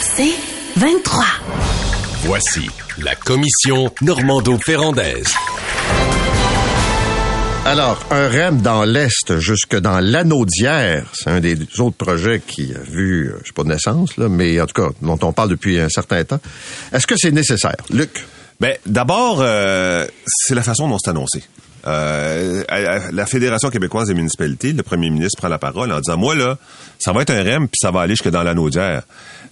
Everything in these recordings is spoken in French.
C'est 23. Voici la commission Normando-Ferrandaise. Alors, un REM dans l'Est jusque dans l'anneau d'hier, c'est un des autres projets qui a vu, euh, je sais pas de naissance, là, mais en tout cas, dont on parle depuis un certain temps. Est-ce que c'est nécessaire? Luc? Ben, d'abord, euh, c'est la façon dont c'est annoncé. Euh, la Fédération québécoise des municipalités, le premier ministre prend la parole en disant, moi, là, ça va être un REM, puis ça va aller jusque dans l'anneau d'hier.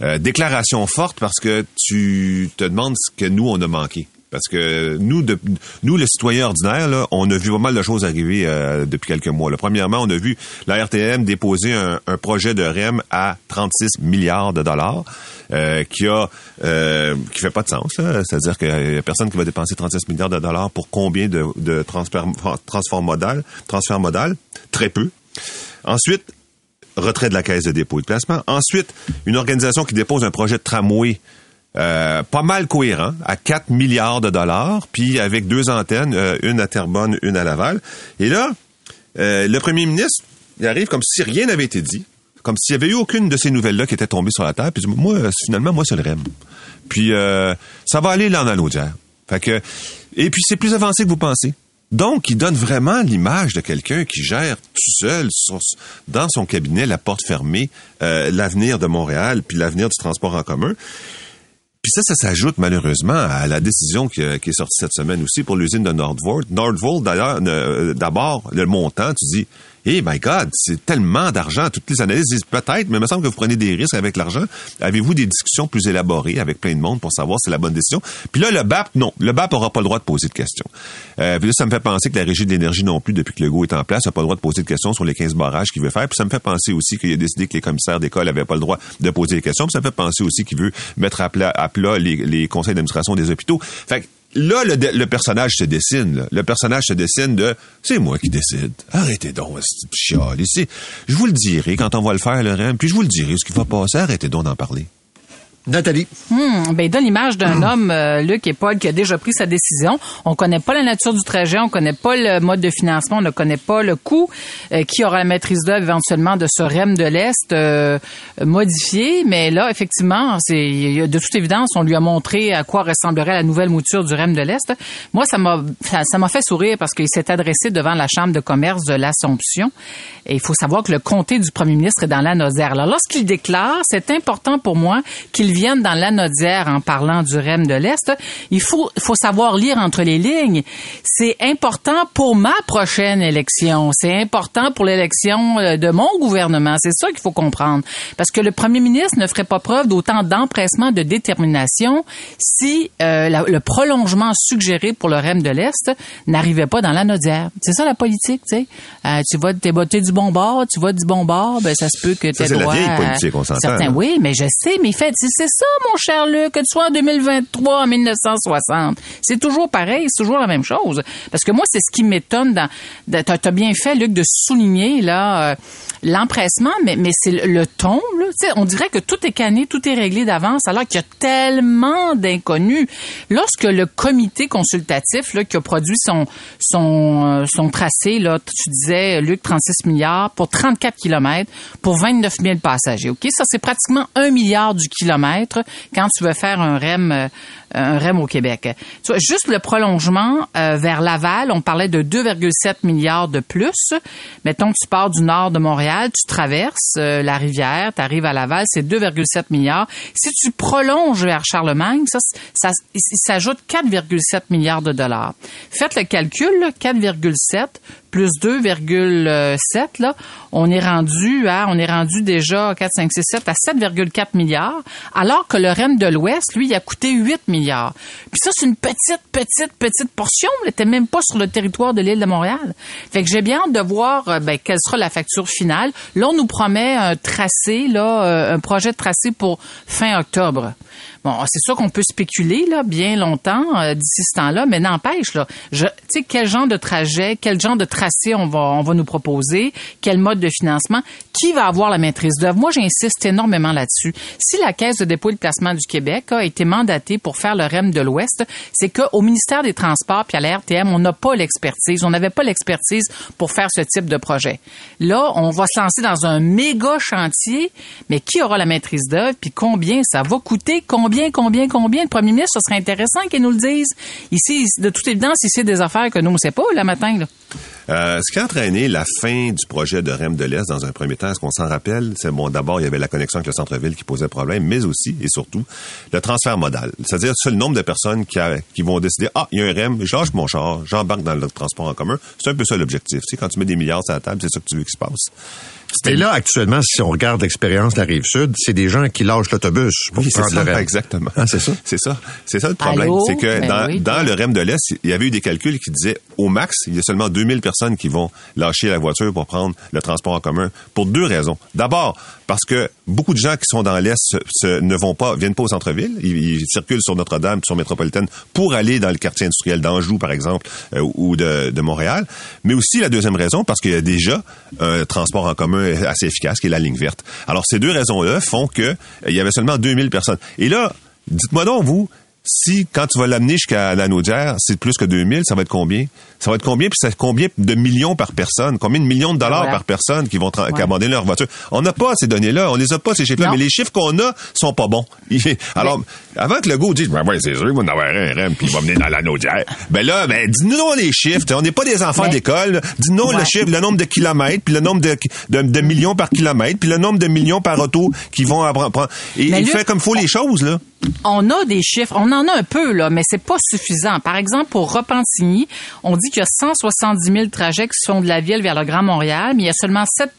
Euh, déclaration forte parce que tu te demandes ce que nous, on a manqué. Parce que nous, de, nous, le citoyen ordinaire, là, on a vu pas mal de choses arriver euh, depuis quelques mois. Là. Premièrement, on a vu la RTM déposer un, un projet de REM à 36 milliards de dollars. Euh, qui a euh, qui fait pas de sens. C'est-à-dire qu'il y a personne qui va dépenser 36 milliards de dollars pour combien de, de transfert, transfert modal, transfert modal? Très peu. Ensuite, retrait de la caisse de dépôt et de placement. Ensuite, une organisation qui dépose un projet de tramway euh, pas mal cohérent, à 4 milliards de dollars, puis avec deux antennes, euh, une à Terrebonne, une à Laval. Et là, euh, le premier ministre, il arrive comme si rien n'avait été dit, comme s'il n'y avait eu aucune de ces nouvelles-là qui était tombée sur la table, puis moi, finalement, moi, c'est le REM. Puis ça va aller là en allodière. Fait que, et puis c'est plus avancé que vous pensez. Donc, il donne vraiment l'image de quelqu'un qui gère tout seul dans son cabinet, la porte fermée, l'avenir de Montréal, puis l'avenir du transport en commun. Puis ça, ça s'ajoute malheureusement à la décision qui, qui, est sortie cette semaine aussi pour l'usine de Nordvolt. Nordvolt, d'ailleurs, euh, d'abord, le montant, tu dis, eh my God, c'est tellement d'argent. Toutes les analyses disent peut-être, mais me semble que vous prenez des risques avec l'argent. Avez-vous des discussions plus élaborées avec plein de monde pour savoir si c'est la bonne décision? Puis là, le BAP, non. Le BAP n'aura pas le droit de poser de questions. Euh, puis là, ça me fait penser que la Régie de l'énergie non plus, depuis que le GO est en place, n'a pas le droit de poser de questions sur les 15 barrages qu'il veut faire. Puis ça me fait penser aussi qu'il a décidé que les commissaires d'école n'avaient pas le droit de poser des questions. Puis ça me fait penser aussi qu'il veut mettre à plat, les, les conseils d'administration des hôpitaux. Fait là, le, personnage se dessine. Le personnage se dessine de c'est moi qui décide. Arrêtez donc, chial ici. Je vous le dirai quand on va le faire, le REM, puis je vous le dirai ce qui va passer. Arrêtez donc d'en parler. Nathalie. Hmm, ben, il donne l'image d'un homme, euh, Luc et Paul, qui a déjà pris sa décision. On connaît pas la nature du trajet, on connaît pas le mode de financement, on ne connaît pas le coût. Euh, qui aura la maîtrise d'œuvre éventuellement de ce REM de l'Est euh, modifié. Mais là, effectivement, c'est de toute évidence, on lui a montré à quoi ressemblerait la nouvelle mouture du REM de l'Est. Moi, ça m'a ça m'a fait sourire parce qu'il s'est adressé devant la Chambre de commerce de l'Assomption. Et il faut savoir que le comté du premier ministre est dans la Nozère. Alors, lorsqu'il déclare, c'est important pour moi qu'il viennent dans l'anodière en parlant du REM de l'Est, il faut, faut savoir lire entre les lignes. C'est important pour ma prochaine élection. C'est important pour l'élection euh, de mon gouvernement. C'est ça qu'il faut comprendre. Parce que le premier ministre ne ferait pas preuve d'autant d'empressement, de détermination si euh, le prolongement suggéré pour le REM de l'Est n'arrivait pas dans l'anodière. C'est ça la politique, tu sais. Euh, tu vas t'es du bon bord, tu vas du bon bord, ben ça se peut que tu aies droit. C'est la vieille politique, on s'entend. Certains, oui, mais je sais, mais fait, c'est ça, mon cher Luc, que tu sois en 2023, en 1960. C'est toujours pareil, c'est toujours la même chose. Parce que moi, c'est ce qui m'étonne dans, t'as as bien fait, Luc, de souligner, là, euh, l'empressement, mais, c'est le, ton, là. on dirait que tout est cané, tout est réglé d'avance, alors qu'il y a tellement d'inconnus. Lorsque le comité consultatif, qui a produit son, euh, tracé, tu disais, Luc, 36 milliards pour 34 kilomètres pour 29 000 passagers. OK? Ça, c'est pratiquement un milliard du kilomètre quand tu veux faire un REM, euh, un REM au Québec. Juste le prolongement euh, vers Laval, on parlait de 2,7 milliards de plus. Mettons que tu pars du nord de Montréal, tu traverses euh, la rivière, tu arrives à Laval, c'est 2,7 milliards. Si tu prolonges vers Charlemagne, ça, ça s'ajoute 4,7 milliards de dollars. Faites le calcul, 4,7 plus 2,7 là, on est rendu à on est rendu déjà 4 5 6 7 à 7,4 milliards alors que le REM de l'Ouest lui il a coûté 8 milliards. Puis ça c'est une petite petite petite portion, il n'était même pas sur le territoire de l'île de Montréal. Fait que j'ai bien hâte de voir euh, ben, quelle sera la facture finale. Là on nous promet un tracé là euh, un projet de tracé pour fin octobre. Bon, c'est sûr qu'on peut spéculer là bien longtemps euh, d'ici ce temps-là, mais n'empêche là, tu sais quel genre de trajet, quel genre de trajet tracé on va, nous proposer, quel mode de financement, qui va avoir la maîtrise d'œuvre. Moi, j'insiste énormément là-dessus. Si la Caisse de dépôt et de placement du Québec a été mandatée pour faire le REM de l'Ouest, c'est qu'au ministère des Transports puis à la RTM, on n'a pas l'expertise. On n'avait pas l'expertise pour faire ce type de projet. Là, on va se lancer dans un méga chantier, mais qui aura la maîtrise d'œuvre puis combien ça va coûter, combien, combien, combien? Le premier ministre, ce serait intéressant qu'il nous le dise. Ici, de toute évidence, ici, des affaires que nous, on ne sait pas, le matin. Euh, ce qui a entraîné la fin du projet de REM de l'Est dans un premier temps, est-ce qu'on s'en rappelle? C'est bon, d'abord, il y avait la connexion avec le centre-ville qui posait problème, mais aussi et surtout le transfert modal. C'est-à-dire, c'est le nombre de personnes qui, vont décider, ah, il y a un REM, je mon char, j'embarque dans le transport en commun. C'est un peu ça l'objectif. Tu quand tu mets des milliards sur la table, c'est ça que tu veux qu'il se passe. Mais là, actuellement, si on regarde l'expérience de la Rive-Sud, c'est des gens qui lâchent l'autobus pour Oui, prendre ça, le REM. exactement. Ah, c'est ça? C'est ça. C'est ça le problème. C'est que Ben dans, oui, dans toi. le REM de l'Est, il y avait eu des calculs qui disaient au max, il y a seulement 2000 personnes qui vont lâcher la voiture pour prendre le transport en commun pour deux raisons. D'abord, parce que beaucoup de gens qui sont dans l'Est ne vont pas, viennent pas au centre-ville. Ils, ils circulent sur Notre-Dame, sur Métropolitaine pour aller dans le quartier industriel d'Anjou, par exemple, euh, ou de, de Montréal. Mais aussi la deuxième raison, parce qu'il y a déjà un transport en commun assez efficace, qui est la ligne verte. Alors, ces deux raisons-là font que euh, il y avait seulement 2000 personnes. Et là, dites-moi donc, vous, si quand tu vas l'amener jusqu'à la Naudière, c'est plus que 2000, ça va être combien? Ça va être combien? Puis c'est combien de millions par personne? Combien de millions de dollars Voilà. par personne qui vont qui Ouais. abandonner leur voiture? On n'a pas ces données-là, on les a pas, ces chiffres-là, mais les chiffres qu'on a sont pas bons. Alors, avant que le go dise, ben ouais, c'est sûr, il va en avoir un REM, puis il va venir dans la Naudière. Ben là, ben, dis-nous les chiffres. On n'est pas des enfants d'école. Dis-nous le chiffre, le nombre de kilomètres, puis le nombre de, de, de millions par kilomètre, puis le nombre de millions par auto qui vont apprendre. Et il fait comme faut les choses, là. On a des chiffres, on en a un peu là, mais c'est pas suffisant. Par exemple, pour Repentigny, on dit qu'il y a 170 000 trajets qui se font de la ville vers le Grand Montréal, mais il y a seulement 7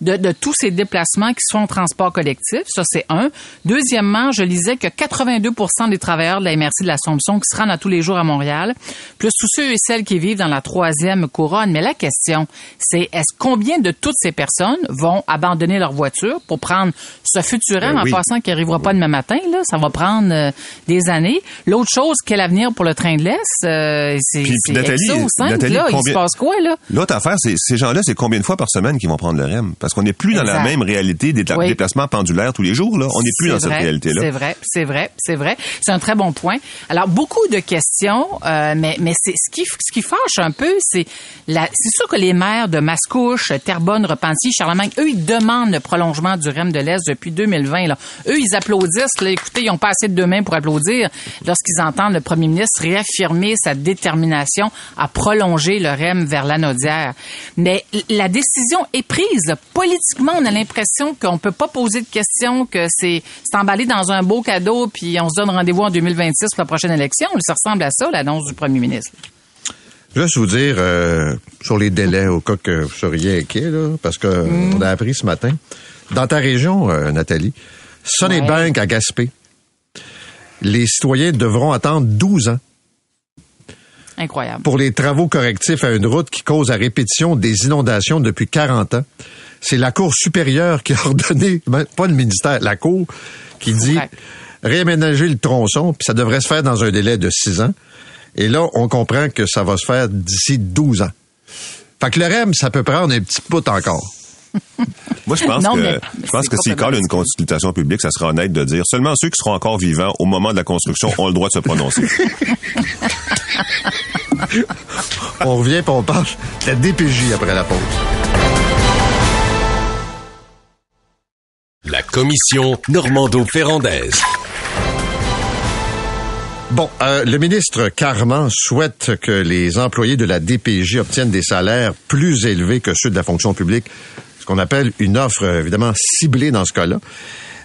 de, de tous ces déplacements qui se font en transport collectif. Ça, c'est un. Deuxièmement, je lisais que 82 des travailleurs de la MRC de l'Assomption qui se rendent à tous les jours à Montréal, plus tous ceux et celles qui vivent dans la troisième couronne. Mais la question, c'est est-ce combien de toutes ces personnes vont abandonner leur voiture pour prendre ce futur Ben en passant qui arrivera pas demain matin, là, ça va prendre euh, des années. L'autre chose, quel avenir pour le train de l'Est? Euh, c'est simple, là. Il se combien- passe quoi, là? L'autre affaire, c'est ces gens-là, c'est combien de fois par semaine qu'ils vont prendre le REM? Parce qu'on n'est plus dans la même réalité des Oui. déplacements pendulaires tous les jours. Là. On n'est plus dans cette réalité-là. C'est vrai, c'est vrai, c'est vrai. C'est un très bon point. Alors beaucoup de questions, euh, mais mais c'est ce qui ce qui fâche un peu, c'est la. C'est sûr que les maires de Mascouche, Terrebonne, Repentigny, Charlemagne, eux ils demandent le prolongement du REM de l'Est depuis 2020. Là. Eux ils applaudissent. Là, écoutez, ils ont pas assez de deux mains pour applaudir lorsqu'ils entendent le Premier ministre réaffirmer sa détermination à prolonger le REM vers l'anodière. Mais la décision est prise. Politiquement, on a l'impression qu'on peut pas poser de questions, que c'est c'est emballé dans un beau cadeau, puis on se donne rendez-vous en 2026 pour la prochaine élection. Ça ressemble à ça, l'annonce du premier ministre? Juste vous dire euh, sur les délais au cas que vous seriez inquiet, là, parce que Mm. on a appris ce matin. Dans ta région, euh, Nathalie, Sonny Ouais. Bank à Gaspé, les citoyens devront attendre 12 ans Incroyable. pour les travaux correctifs à une route qui cause à répétition des inondations depuis 40 ans. C'est la Cour supérieure qui a ordonné, ben, pas le ministère, la Cour, qui dit. Réaménager le tronçon, puis ça devrait se faire dans un délai de 6 ans. Et là, on comprend que ça va se faire d'ici 12 ans. Fait que le REM, ça peut prendre un petit bout encore. Moi, je pense Non, que, je pense que s'il colle une consultation publique, ça sera honnête de dire seulement ceux qui seront encore vivants au moment de la construction ont le droit de se prononcer. On revient puis on parle de la DPJ après la pause. La commission Normando-Ferrandaise. Bon, euh, le ministre Carman souhaite que les employés de la DPJ obtiennent des salaires plus élevés que ceux de la fonction publique, ce qu'on appelle une offre euh, évidemment ciblée dans ce cas-là.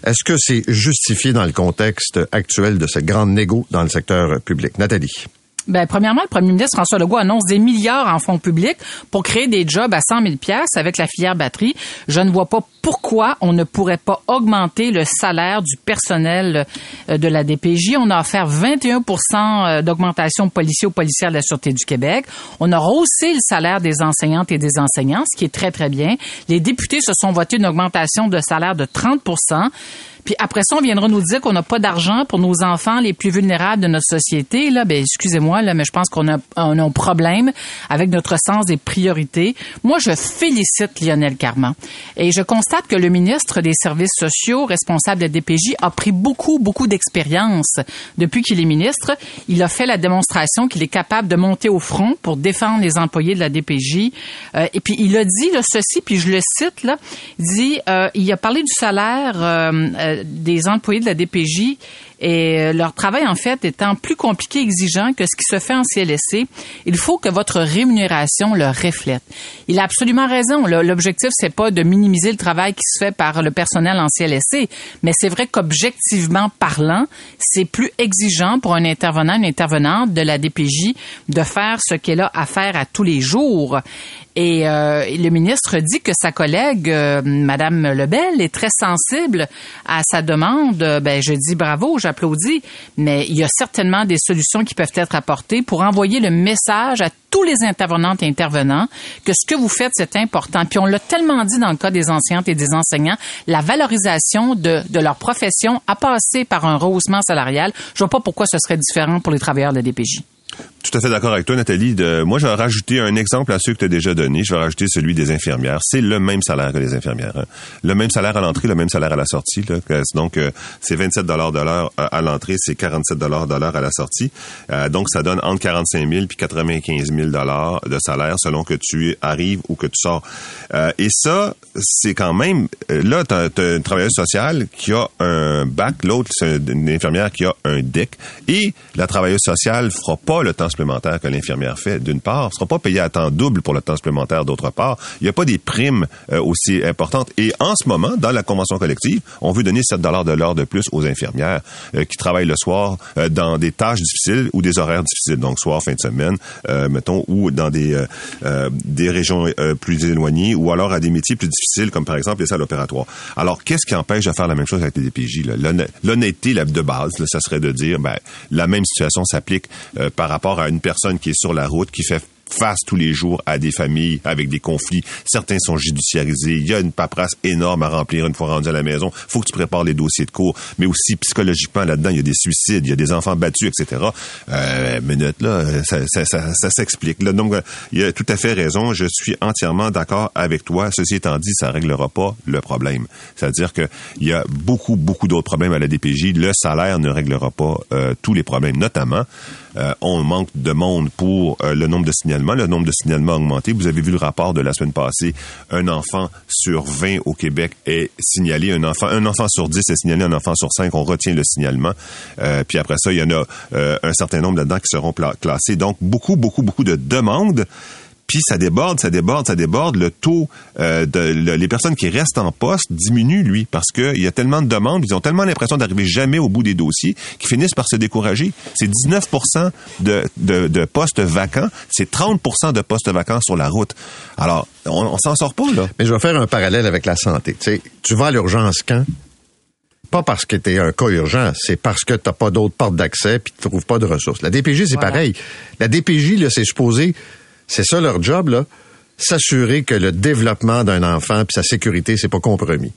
Est-ce que c'est justifié dans le contexte actuel de cette grande négo dans le secteur public? Nathalie. Ben, premièrement, le premier ministre François Legault annonce des milliards en fonds publics pour créer des jobs à 100 000 pièces avec la filière batterie. Je ne vois pas pourquoi on ne pourrait pas augmenter le salaire du personnel euh, de la DPJ. On a offert 21% euh, d'augmentation policiers aux policières de la Sûreté du Québec. On a rehaussé le salaire des enseignantes et des enseignants, ce qui est très, très bien. Les députés se sont votés une augmentation de salaire de 30 puis après ça, on viendra nous dire qu'on n'a pas d'argent pour nos enfants les plus vulnérables de notre société. Là, ben excusez-moi, moi, là, mais je pense qu'on a, on a un problème avec notre sens des priorités. Moi, je félicite Lionel Carman. Et je constate que le ministre des Services sociaux, responsable de DPJ, a pris beaucoup, beaucoup d'expérience depuis qu'il est ministre. Il a fait la démonstration qu'il est capable de monter au front pour défendre les employés de la DPJ. Euh, et puis, il a dit là, ceci, puis je le cite, là, il dit, euh, il a parlé du salaire euh, euh, des employés de la DPJ et euh, leur travail en fait étant plus compliqué et exigeant que ce qui se fait en CLSC, il faut que votre rémunération le reflète. Il a absolument raison. L'objectif c'est pas de minimiser le travail qui se fait par le personnel en CLSC, mais c'est vrai qu'objectivement parlant, c'est plus exigeant pour un intervenant, une intervenante de la DPJ de faire ce qu'elle a à faire à tous les jours. Et euh, le ministre dit que sa collègue, euh, Madame Lebel, est très sensible à sa demande. Ben, je dis bravo, j'applaudis, mais il y a certainement des solutions qui peuvent être apportées pour envoyer le message à tous les intervenantes et intervenants que ce que vous faites, c'est important. Puis on l'a tellement dit dans le cas des enseignantes et des enseignants, la valorisation de, de leur profession a passé par un rehaussement salarial. Je vois pas pourquoi ce serait différent pour les travailleurs de la DPJ. Tout à fait d'accord avec toi, Nathalie. De, moi, je vais rajouter un exemple à ceux que tu as déjà donné. Je vais rajouter celui des infirmières. C'est le même salaire que les infirmières. hein. Le même salaire à l'entrée, le même salaire à la sortie. Là. Que- Donc, euh, c'est 27 de l'heure euh, à l'entrée, c'est 47 de l'heure à la sortie. Euh, donc, ça donne entre 45 000 puis 95 000 de salaire selon que tu arrives ou que tu sors. Euh, et ça, c'est quand même... euh, Là, tu as, une travailleuse sociale qui a un bac, l'autre, c'est une infirmière qui a un DEC. Et la travailleuse sociale fera pas le temps que l'infirmière fait, d'une part, sera pas payée à temps double pour le temps supplémentaire, d'autre part. Il n'y a pas des primes euh, aussi importantes. Et en ce moment, dans la convention collective, on veut donner 7 de l'heure de plus aux infirmières euh, qui travaillent le soir euh, dans des tâches difficiles ou des horaires difficiles, donc soir, fin de semaine, euh, mettons, ou dans des, euh, euh, des régions plus éloignées, ou alors à des métiers plus difficiles, comme par exemple les salles opératoires. Alors, qu'est-ce qui empêche de faire la même chose avec les DPJ? L'honnêteté de base, là, ça serait de dire, ben, la même situation s'applique par rapport à une personne qui est sur la route, qui fait face tous les jours à des familles avec des conflits. Certains sont judiciarisés. Il y a une paperasse énorme à remplir une fois rendu à la maison. faut que tu prépares les dossiers de cours. Mais aussi, psychologiquement, là-dedans, il y a des suicides, il y a des enfants battus, etc. Euh, minute, là, ça, ça, ça, s'explique. Donc, il a tout à fait raison. Je suis entièrement d'accord avec toi. Ceci étant dit, ça réglera pas le problème. C'est-à-dire que il y a beaucoup, beaucoup d'autres problèmes à la DPJ. Le salaire ne réglera pas euh, tous les problèmes, notamment euh, on manque de monde pour euh, le nombre de signalements. Le nombre de signalements a augmenté. Vous avez vu le rapport de la semaine passée. Un enfant sur 20 au Québec est signalé. Un enfant, un enfant sur 10 est signalé. Un enfant sur 5, on retient le signalement. Euh, puis après ça, il y en a euh, un certain nombre là-dedans qui seront classés. Donc, beaucoup, beaucoup, beaucoup de demandes. Puis ça déborde, ça déborde, ça déborde. Le taux euh, de le- les personnes qui restent en poste diminue, lui, parce qu'il y a tellement de demandes, ils ont tellement l'impression d'arriver jamais au bout des dossiers qu'ils finissent par se décourager. C'est 19 de, de, de postes vacants, c'est 30% de postes vacants sur la route. Alors, on, on s'en sort pas, là. Mais je vais faire un parallèle avec la santé. Tu sais, tu vas à l'urgence quand? Pas parce que tu es un cas urgent, c'est parce que tu pas d'autres portes d'accès puis tu trouves pas de ressources. La DPJ, c'est Voilà. pareil. La DPJ, là, c'est supposé, c'est ça leur job, là, s'assurer que le développement d'un enfant puis sa sécurité, c'est pas compromis.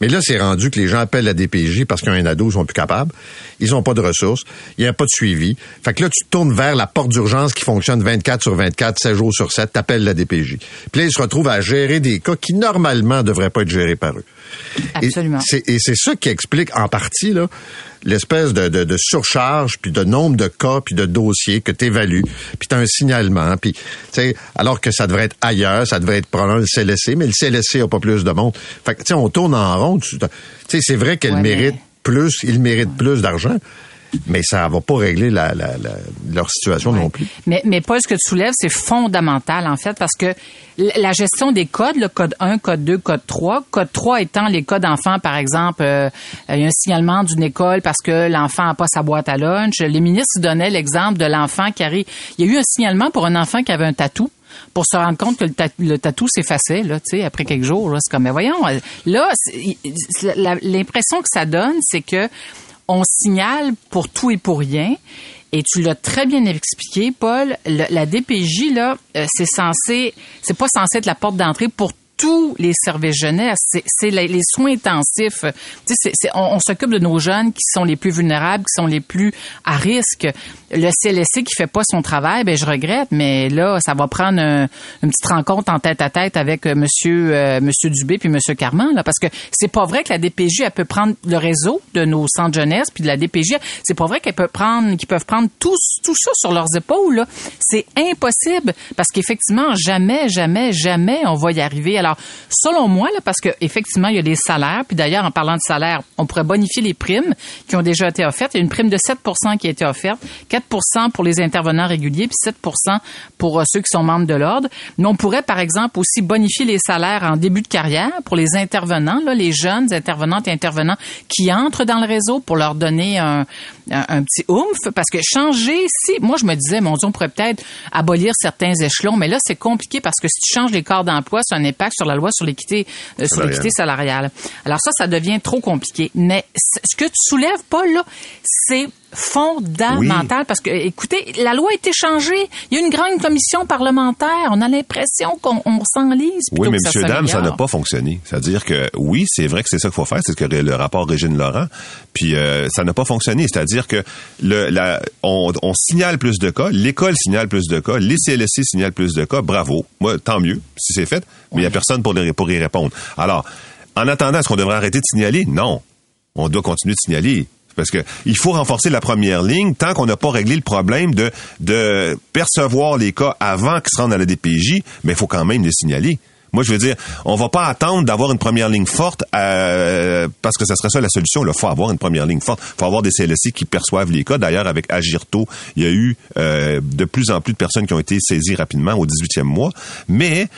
Mais là, c'est rendu que les gens appellent la DPJ parce qu'un ado, ils sont plus capables. Ils ont pas de ressources. Il n'y a pas de suivi. Fait que là, tu te tournes vers la porte d'urgence qui fonctionne 24 sur 24, 7 jours sur 7, t'appelles la DPJ. Puis là, ils se retrouvent à gérer des cas qui, normalement, devraient pas être gérés par eux. Absolument. Et c'est, et c'est ça qui explique en partie là l'espèce de, de, de surcharge puis de nombre de cas puis de dossiers que tu évalues puis tu as un signalement puis tu sais alors que ça devrait être ailleurs ça devrait être probablement le CLSC mais le CLSC a pas plus de monde. Fait que tu sais on tourne en rond tu tu sais c'est vrai qu'elle Ouais, mais- mérite plus il mérite plus d'argent mais ça va pas régler la, la, la- leur situation Ouais. non plus Mais, mais Paul, ce que tu soulèves, c'est fondamental, en fait, parce que la gestion des codes, le code 1, code 2, code 3, code 3 étant les codes enfants, par exemple, euh, il y a un signalement d'une école parce que l'enfant n'a pas sa boîte à lunch. Les ministres donnaient l'exemple de l'enfant qui arrive. Il y a eu un signalement pour un enfant qui avait un tatou pour se rendre compte que le, ta- le tatou s'effaçait, là, tu sais, après quelques jours. là. C'est comme, mais voyons, euh, là, l'impression que ça donne, c'est que on signale pour tout et pour rien. Et tu l'as très bien expliqué, Paul. La DPJ là, euh, c'est censé, c'est pas censé être la porte d'entrée pour tous les services jeunesse. C'est les, les, soins intensifs. Tu sais, on s'occupe de nos jeunes qui sont les plus vulnérables, qui sont les plus à risque. Le CLSC qui fait pas son travail, ben je regrette, mais là, ça va prendre une petite rencontre en tête à tête avec euh, Monsieur euh, Monsieur Dubé puis Monsieur Carman, là, parce que c'est pas vrai que la DPJ elle peut prendre le réseau de nos centres jeunesse puis de la DPJ, c'est pas vrai qu'elle peut prendre, qu'ils peuvent prendre tout tout ça sur leurs épaules. C'est impossible parce qu'effectivement jamais, jamais, jamais on va y arriver. Alors selon moi, là, parce que effectivement il y a des salaires, puis d'ailleurs en parlant de salaire, on pourrait bonifier les primes qui ont déjà été offertes. Il y a une prime de 7% qui a été offerte, 4 pour les intervenants réguliers, puis 7% pour euh, ceux qui sont membres de l'ordre. Mais on pourrait, par exemple, aussi bonifier les salaires en début de carrière pour les intervenants, là, les jeunes intervenantes et intervenants qui entrent dans le réseau pour leur donner un, un, petit oomph. Parce que changer, si, moi je me disais, mon Dieu, on pourrait peut-être abolir certains échelons, mais là c'est compliqué parce que si tu changes les corps d'emploi, c'est un impact sur la loi sur l'équité euh, sur l'équité salariale. Alors ça, ça devient trop compliqué. Mais ce que tu soulèves, Paul, là, c'est fondamental parce que, écoutez, la loi a été changée. Il y a une grande commission parlementaire. On a l'impression qu'on s'enlise. Oui, mais monsieur, dame, ça n'a pas fonctionné. C'est-à-dire que, oui, c'est vrai que c'est ça qu'il faut faire. C'est ce que le rapport Régine Laurent. Puis, euh, ça n'a pas fonctionné. C'est-à-dire que le, la, on, on signale plus de cas, l'école signale plus de cas, les CLSC signalent plus de cas. Bravo. Moi, tant mieux si c'est fait. Mais il n'y a personne pour, les, pour y répondre. Alors, en attendant, est-ce qu'on devrait arrêter de signaler? Non. On doit continuer de signaler parce que il faut renforcer la première ligne tant qu'on n'a pas réglé le problème de, de percevoir les cas avant qu'ils se rendent à la DPJ, mais il faut quand même les signaler. Moi, je veux dire, on va pas attendre d'avoir une première ligne forte euh, parce que ça serait ça la solution. Il faut avoir une première ligne forte. Il faut avoir des CLSC qui perçoivent les cas. D'ailleurs, avec Agirto, il y a eu euh, de plus en plus de personnes qui ont été saisies rapidement au 18e mois. Mais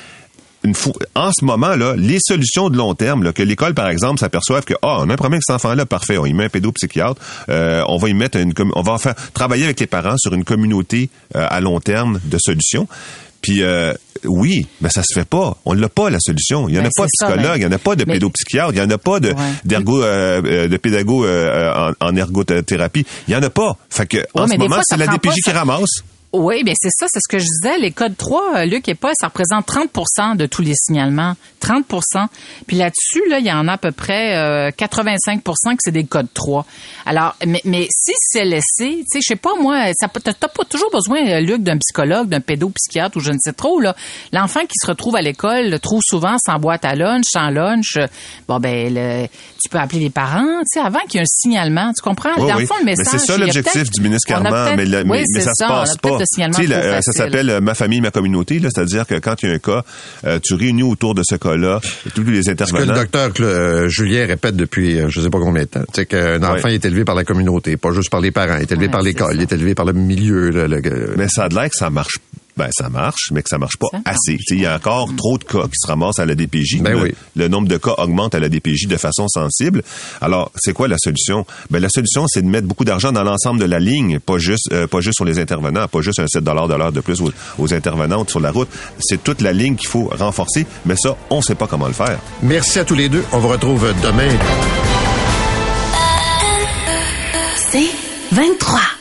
en ce moment là, les solutions de long terme, là, que l'école par exemple s'aperçoive que ah, on a un problème avec cet enfant-là, parfait, on y met un pédopsychiatre, euh, on va y mettre une, on va faire travailler avec les parents sur une communauté euh, à long terme de solutions. Puis euh, oui, mais ça se fait pas. On l'a pas la solution. Il y en a ben, pas de psychologue, il y en a pas de pédopsychiatre, il y en a pas de d'ergo euh, de pédago en, en, ergothérapie. Il y en a pas. Fait que en ce moment, c'est la DPJ qui ramasse. Oui, bien c'est ça, c'est ce que je disais. Les codes 3, euh, Luc et pas, ça représente 30% de tous les signalements. 30% Puis là-dessus, là, il y en a à peu près 85% euh, que c'est des codes 3. Alors, mais, mais si c'est laissé, tu sais, je sais pas, moi, ça t'as pas toujours besoin, euh, Luc, d'un psychologue, d'un pédopsychiatre ou je ne sais trop, là. L'enfant qui se retrouve à l'école, trop souvent, sans boîte à lunch, sans lunch, bon, ben, tu peux appeler les parents, tu sais, avant qu'il y ait un signalement. Tu comprends? Dans le fond, le message. Mais c'est ça l'objectif du ministre Carman, mais, mais, ça, se passe pas. Ça s'appelle euh, Ma famille, ma communauté, c'est-à-dire que quand il y a un cas, euh, tu réunis autour de ce cas-là tous les intervenants. Ce que le docteur euh, Julien répète depuis je sais pas combien de temps, c'est qu'un enfant est élevé par la communauté, pas juste par les parents, il est élevé par l'école, il est élevé par le milieu. Mais ça a de l'air que ça marche ben, ça marche, mais que ça marche pas assez. Il y a encore trop de cas qui se ramassent à la DPJ. Ben le, nombre de cas augmente à la DPJ de façon sensible. Alors, c'est quoi la solution? Ben, la solution, c'est de mettre beaucoup d'argent dans l'ensemble de la ligne, pas juste, euh, pas juste sur les intervenants, pas juste un 7 de l'heure de plus aux, aux, intervenantes sur la route. C'est toute la ligne qu'il faut renforcer, mais ça, on ne sait pas comment le faire. Merci à tous les deux. On vous retrouve demain. C'est 23.